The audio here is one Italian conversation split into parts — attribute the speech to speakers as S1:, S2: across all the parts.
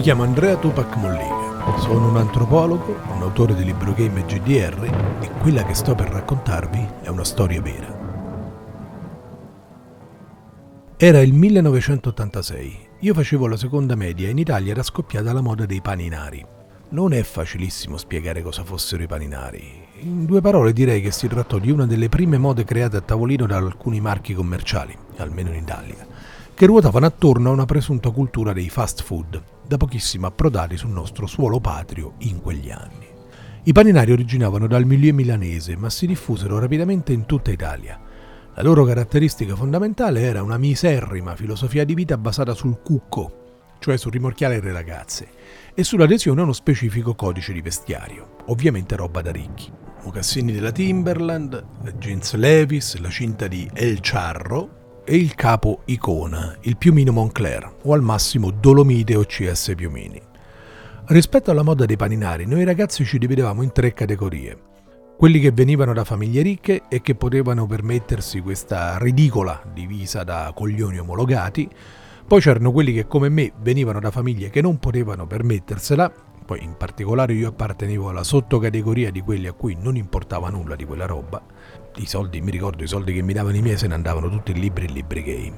S1: chiamo Andrea Tupac Molliga, sono un antropologo, un autore di libro game GDR e quella che sto per raccontarvi è una storia vera. Era il 1986, io facevo la seconda media e in Italia era scoppiata la moda dei paninari. Non è facilissimo spiegare cosa fossero i paninari. In due parole direi che si trattò di una delle prime mode create a tavolino da alcuni marchi commerciali, almeno in Italia, che ruotavano attorno a una presunta cultura dei fast food, da pochissimo approdati sul nostro suolo patrio in quegli anni. I paninari originavano dal milieu milanese, ma si diffusero rapidamente in tutta Italia. La loro caratteristica fondamentale era una miserrima filosofia di vita basata sul cucco, cioè sul rimorchiare le ragazze, e sull'adesione a uno specifico codice di vestiario, ovviamente roba da ricchi. Mocassini della Timberland, jeans Levis, la cinta di El Charro e il capo Icona, il piumino Moncler o al massimo Dolomite o CS Piumini. Rispetto alla moda dei paninari, noi ragazzi ci dividevamo in tre categorie quelli che venivano da famiglie ricche e che potevano permettersi questa ridicola divisa da coglioni omologati, poi c'erano quelli che come me venivano da famiglie che non potevano permettersela, poi in particolare io appartenevo alla sottocategoria di quelli a cui non importava nulla di quella roba, i soldi, mi ricordo i soldi che mi davano i miei se ne andavano tutti in libri e libri game.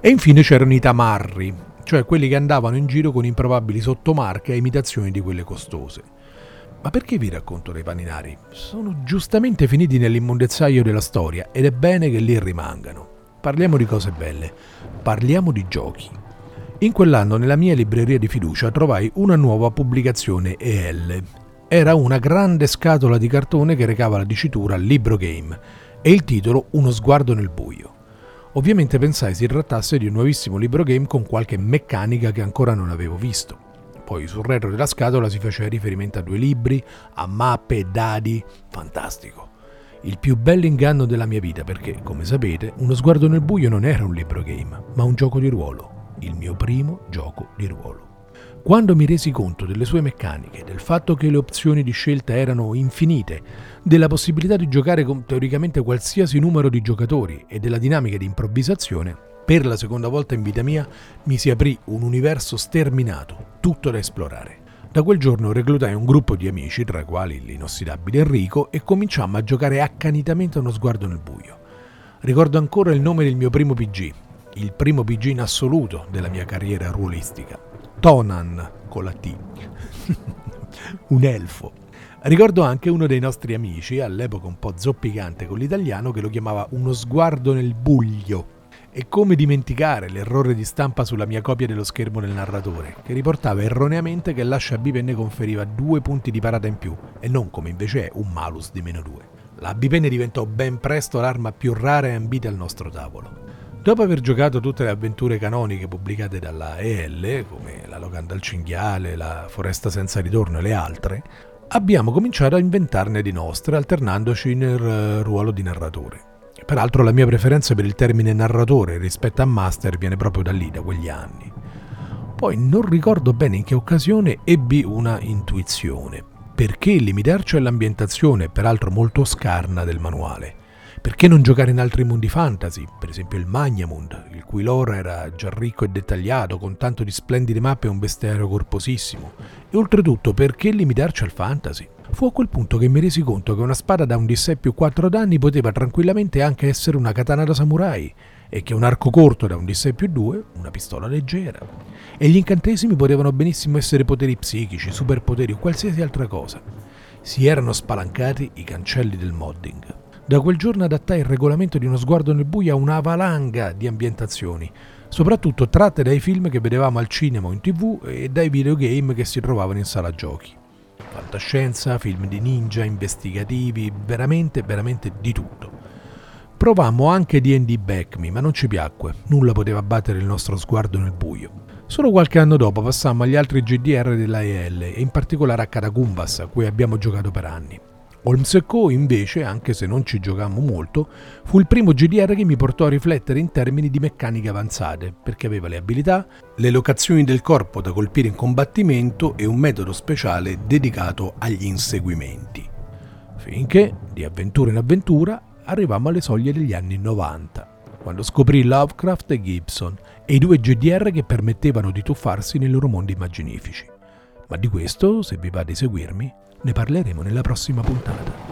S1: E infine c'erano i tamarri, cioè quelli che andavano in giro con improbabili sottomarche a imitazioni di quelle costose. Ma perché vi racconto dei paninari? Sono giustamente finiti nell'immondezzaio della storia ed è bene che lì rimangano. Parliamo di cose belle, parliamo di giochi. In quell'anno nella mia libreria di fiducia trovai una nuova pubblicazione EL. Era una grande scatola di cartone che recava la dicitura Libro Game e il titolo Uno sguardo nel buio. Ovviamente pensai si trattasse di un nuovissimo libro game con qualche meccanica che ancora non avevo visto. Poi sul retro della scatola si faceva riferimento a due libri, a mappe e dadi. Fantastico. Il più bello inganno della mia vita perché, come sapete, Uno sguardo nel buio non era un libro game, ma un gioco di ruolo. Il mio primo gioco di ruolo. Quando mi resi conto delle sue meccaniche, del fatto che le opzioni di scelta erano infinite, della possibilità di giocare con teoricamente qualsiasi numero di giocatori e della dinamica di improvvisazione, per la seconda volta in vita mia mi si aprì un universo sterminato, tutto da esplorare. Da quel giorno reclutai un gruppo di amici, tra i quali l'inossidabile Enrico, e cominciammo a giocare accanitamente a uno sguardo nel buio. Ricordo ancora il nome del mio primo PG, il primo PG in assoluto della mia carriera ruolistica. Tonan con la T. un elfo. Ricordo anche uno dei nostri amici, all'epoca un po' zoppicante con l'italiano, che lo chiamava uno sguardo nel buio e come dimenticare l'errore di stampa sulla mia copia dello schermo del narratore, che riportava erroneamente che l'ascia bipenne conferiva due punti di parata in più, e non come invece è un malus di meno due. La bipenne diventò ben presto l'arma più rara e ambita al nostro tavolo. Dopo aver giocato tutte le avventure canoniche pubblicate dalla EL, come la Locanda al cinghiale, la Foresta senza ritorno e le altre, abbiamo cominciato a inventarne di nostre, alternandoci nel eh, ruolo di narratore. Peraltro la mia preferenza per il termine narratore rispetto a master viene proprio da lì, da quegli anni. Poi non ricordo bene in che occasione ebbi una intuizione. Perché limitarci all'ambientazione, peraltro molto scarna, del manuale? Perché non giocare in altri mondi fantasy, per esempio il Magnamund, il cui lore era già ricco e dettagliato, con tanto di splendide mappe e un bestiario corposissimo? E oltretutto, perché limitarci al fantasy? Fu a quel punto che mi resi conto che una spada da un D6 più 4 danni poteva tranquillamente anche essere una katana da samurai e che un arco corto da un D6 più 2 una pistola leggera. E gli incantesimi potevano benissimo essere poteri psichici, superpoteri o qualsiasi altra cosa. Si erano spalancati i cancelli del modding. Da quel giorno adattai il regolamento di uno sguardo nel buio a una valanga di ambientazioni, soprattutto tratte dai film che vedevamo al cinema o in tv e dai videogame che si trovavano in sala giochi fantascienza, film di ninja, investigativi, veramente, veramente di tutto. Provammo anche D&D Back Me, ma non ci piacque, nulla poteva battere il nostro sguardo nel buio. Solo qualche anno dopo passammo agli altri GDR dell'AEL e in particolare a Catacumbas, a cui abbiamo giocato per anni. Holmes Co. invece, anche se non ci giocammo molto, fu il primo GDR che mi portò a riflettere in termini di meccaniche avanzate, perché aveva le abilità, le locazioni del corpo da colpire in combattimento e un metodo speciale dedicato agli inseguimenti. Finché, di avventura in avventura, arrivammo alle soglie degli anni 90, quando scoprì Lovecraft e Gibson e i due GDR che permettevano di tuffarsi nei loro mondi immaginifici. Ma di questo, se vi va di seguirmi, ne parleremo nella prossima puntata.